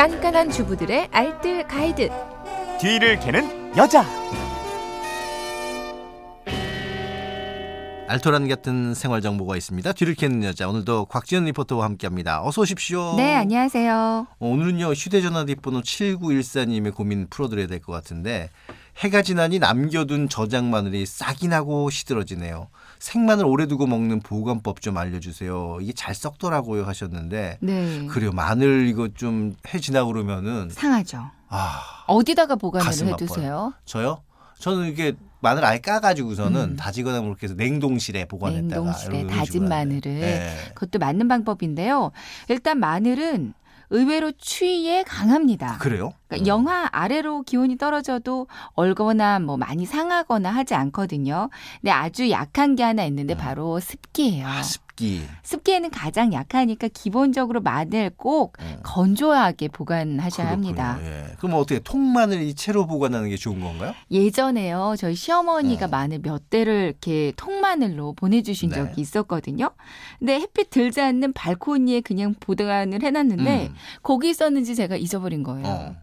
깐깐한 주부들의 알뜰 가이드. 뒤를 캐는 여자. 알토란 같은 생활 정보가 있습니다. 뒤를 캐는 여자 오늘도 곽지연 리포터와 함께합니다. 어서 오십시오. 네, 안녕하세요. 어, 오늘은요 휴대전화 뒷번호 7914님의 고민 풀어드려야 될 것 같은데 해가 지나니 남겨둔 저장 마늘이 싹이 나고 시들어지네요. 생마늘 오래 두고 먹는 보관법 좀 알려주세요. 이게 잘 썩더라고요 하셨는데 네. 그래요 마늘 이거 좀 해 지나고 그러면은 상하죠. 아 어디다가 보관을 해두세요? 저요? 저는 이게 마늘 아예 까가지고서는 음. 다지거나 뭐 이렇게 해서 냉동실에 보관했다가 냉동실에 다진 마늘을. 네. 그것도 맞는 방법인데요. 일단 마늘은 의외로 추위에 강합니다. 그래요? 그러니까 영하 아래로 기온이 떨어져도 얼거나 뭐 많이 상하거나 하지 않거든요. 근데 아주 약한 게 하나 있는데 바로 습기예요. 아, 습 기. 습기에는 가장 약하니까 기본적으로 마늘 꼭 음. 건조하게 보관하셔야 그렇군요. 합니다. 예. 그럼 어떻게 통마늘 이 채로 보관하는 게 좋은 건가요? 예전에요, 저희 시어머니가 어. 마늘 몇 대를 이렇게 통마늘로 보내주신 네. 적이 있었거든요. 근데 햇빛 들지 않는 발코니에 그냥 보관을 해놨는데 음. 거기 있었는지 제가 잊어버린 거예요. 어.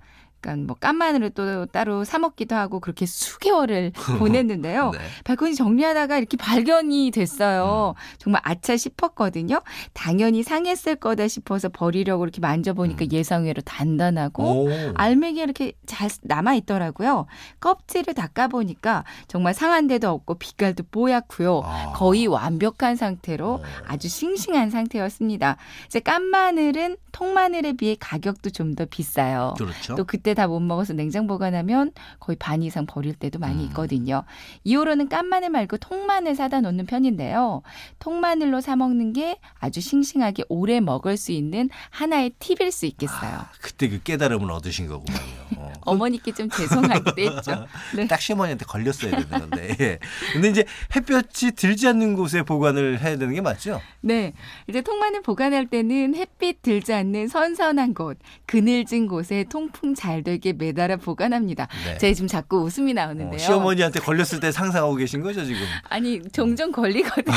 그러니까 뭐 깐마늘을 또 따로 사 먹기도 하고 그렇게 수개월을 보냈는데요. 네. 발코니 정리하다가 이렇게 발견이 됐어요. 음. 정말 아차 싶었거든요. 당연히 상했을 거다 싶어서 버리려고 이렇게 만져보니까 음. 예상외로 단단하고 오. 알맹이가 이렇게 잘 남아 있더라고요. 껍질을 닦아 보니까 정말 상한 데도 없고 빛깔도 뽀얗고요. 아. 거의 완벽한 상태로 어. 아주 싱싱한 상태였습니다. 이제 깐마늘은 통마늘에 비해 가격도 좀 더 비싸요. 그렇죠. 또 그때 다 못 먹어서 냉장 보관하면 거의 반 이상 버릴 때도 많이 음. 있거든요. 이후로는 깐 마늘 말고 통마늘 사다 놓는 편인데요. 통마늘로 사 먹는 게 아주 싱싱하게 오래 먹을 수 있는 하나의 팁일 수 있겠어요. 아, 그때 그 깨달음을 얻으신 거군요. 어. 어머니께 좀 죄송하기도 했죠. 네. 딱 시어머니한테 걸렸어야 되는 건데. 예. 근데 이제 햇볕이 들지 않는 곳에 보관을 해야 되는 게 맞죠? 네. 이제 통마늘 보관할 때는 햇빛 들지 않는 선선한 곳, 그늘진 곳에 통풍 잘 되게 매달아 보관합니다. 네. 제가 지금 자꾸 웃음이 어, 나오는데요. 시어머니한테 걸렸을 때 상상하고 계신 거죠 지금? 아니, 종종 걸리거든요.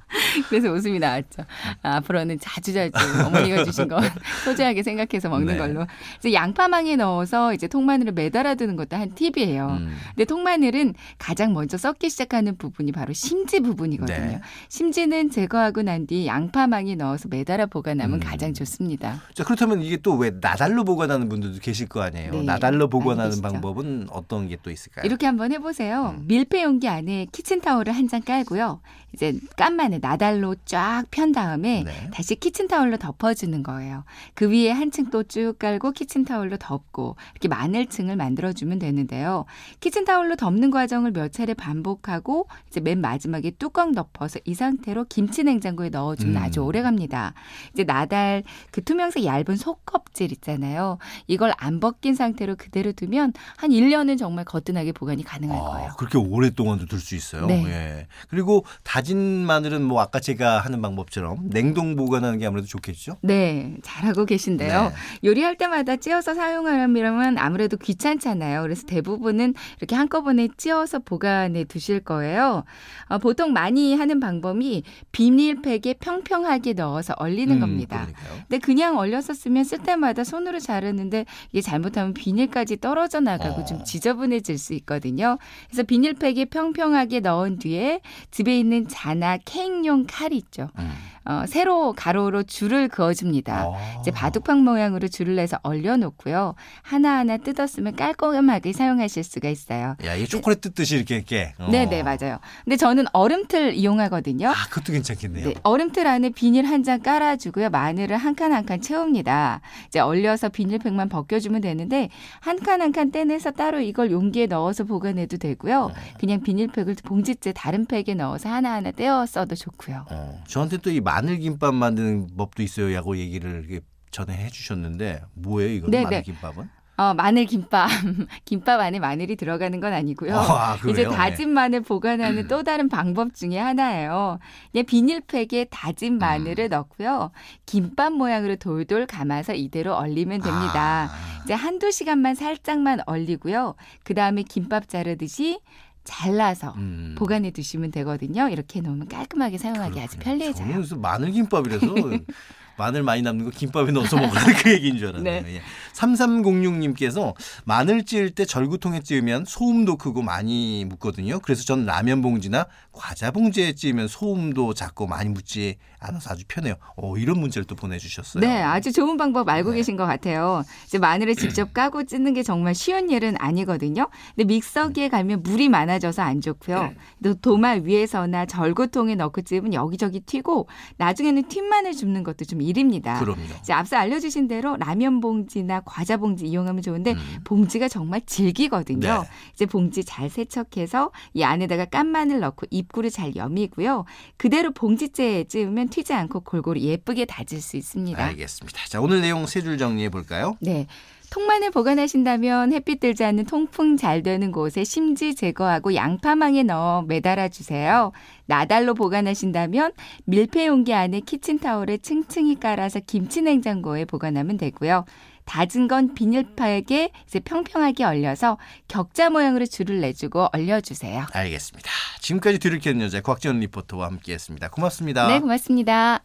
그래서 웃음이 나왔죠. 아, 앞으로는 자주 자주 어머니가 주신 거 소중하게 생각해서 먹는 네. 걸로. 이제 양파망에 넣어서 이제 통마늘을 매달아 두는 것도 한 팁이에요. 음. 근데 통마늘은 가장 먼저 썩기 시작하는 부분이 바로 심지 부분이거든요. 네. 심지는 제거하고 난 뒤 양파망에 넣어서 매달아 보관하면 음. 가장 좋습니다. 자 그렇다면 이게 또 왜 나달로 보관하는 분들도 계실 거 아니에요? 네, 나달로 보관하는. 방법은 어떤 게 또 있을까요? 이렇게 한번 해보세요. 음. 밀폐 용기 안에 키친타올을 한 장 깔고요. 이제 깐마늘 나달 로 쫙 편 다음에 네. 다시 키친타올로 덮어주는 거예요. 그 위에 한 층 또 쭉 깔고 키친타올로 덮고 이렇게 마늘층을 만들어주면 되는데요. 키친타올로 덮는 과정을 몇 차례 반복하고 이제 맨 마지막에 뚜껑 덮어서 이 상태로 김치 냉장고에 넣어주면 음. 아주 오래 갑니다. 이제 나달 그 투명색 얇은 속껍질 있잖아요. 이걸 안 벗긴 상태로 그대로 두면 한 1년은 정말 거뜬하게 보관이 가능할 거예요. 아, 그렇게 오랫동안도 둘 수 있어요. 네. 예. 그리고 다진 마늘은 뭐 아까 제가 하는 방법처럼 냉동 보관하는 게 아무래도 좋겠죠? 네, 잘하고 계신데요. 네. 요리할 때마다 찌어서 사용하려면 아무래도 귀찮잖아요. 그래서 대부분은 이렇게 한꺼번에 찌어서 보관해 두실 거예요. 어, 보통 많이 하는 방법이 비닐팩에 평평하게 넣어서 얼리는 음, 겁니다. 그러니까요. 근데 그냥 얼렸었으면 쓸 때마다 손으로 자르는데 이게 잘못하면 비닐까지 떨어져 나가고 어. 좀 지저분해질 수 있거든요. 그래서 비닐팩에 평평하게 넣은 뒤에 집에 있는 자나 케이크용 칼이 있죠. 음. 어, 세로 가로로 줄을 그어줍니다. 아. 이제 바둑판 모양으로 줄을 내서 얼려놓고요. 하나하나 뜯었으면 깔끔하게 사용하실 수가 있어요. 야, 이게 초콜릿 뜯듯이 이렇게 이렇게. 어. 네네 맞아요. 근데 저는 얼음틀 이용하거든요. 아, 그것도 괜찮겠네요. 네, 얼음틀 안에 비닐 한 장 깔아주고요. 마늘을 한 칸 한칸 채웁니다. 이제 얼려서 비닐팩만 벗겨주면 되는데 한 칸 한 칸 떼내서 따로 이걸 용기에 넣어서 보관해도 되고요. 네. 그냥 비닐팩을 봉지째 다른 팩에 넣어서 하나하나 떼어 써도 좋고요. 어, 저한테 또 이 마늘 김밥 만드는 법도 있어요라고 얘기를 전에 해주셨는데 뭐예요 이거 네, 마늘 네. 김밥은? 어, 마늘 김밥. 김밥 안에 마늘이 들어가는 건 아니고요. 아? 이제 네. 다진 마늘 보관하는 또 다른 방법 중에 하나예요. 그냥 비닐팩에 다진 마늘을 음. 넣고요. 김밥 모양으로 돌돌 감아서 이대로 얼리면 됩니다. 아, 이제 한두 시간만 살짝만 얼리고요. 그 다음에 김밥 자르듯이 잘라서 음. 보관해 두시면 되거든요. 이렇게 놓으면 깔끔하게 사용하기 아주 그렇군요. 편리해져요. 저는 무슨 마늘 김밥이라서 마늘 많이 남는 거 김밥에 넣어서 먹으라는 그 얘기인 줄 알았네요. 네. 예. 3306님께서 마늘 찌을 때 절구통에 찌으면 소음도 크고 많이 묻거든요. 그래서 전 라면 봉지나 과자 봉지에 찌으면 소음도 작고 많이 묻지 않아서 아주 편해요. 오, 이런 문제를 또 보내주셨어요. 네, 아주 좋은 방법 알고 네. 계신 것 같아요. 이제 마늘을 직접 까고 찢는 게 정말 쉬운 일은 아니거든요. 근데 믹서기에 가면 물이 많아져서 안 좋고요. 또 도마 위에서나 절구통에 넣고 찝으면 여기저기 튀고 나중에는 튠만을 줍는 것도 좀 일입니다. 그럼요. 이제 앞서 알려주신 대로 라면 봉지나 과자 봉지 이용하면 좋은데 음. 봉지가 정말 질기거든요. 네. 이제 봉지 잘 세척해서 이 안에다가 깐 마늘 넣고 입구를 잘 여미고요. 그대로 봉지째에 찌우면 튀지 않고 골고루 예쁘게 다질 수 있습니다. 알겠습니다. 자, 오늘 내용 세 줄 정리해 볼까요? 네. 통마늘 보관하신다면 햇빛 들지 않는 통풍 잘 되는 곳에 심지 제거하고 양파망에 넣어 매달아 주세요. 나달로 보관하신다면 밀폐 용기 안에 키친타올에 층층이 깔아서 김치 냉장고에 보관하면 되고요. 다진 건 비닐팩에 이제 평평하게 얼려서 격자 모양으로 줄을 내주고 얼려주세요. 알겠습니다. 지금까지 뒤를 캐는 여자 곽지연 리포터와 함께했습니다. 고맙습니다. 네, 고맙습니다.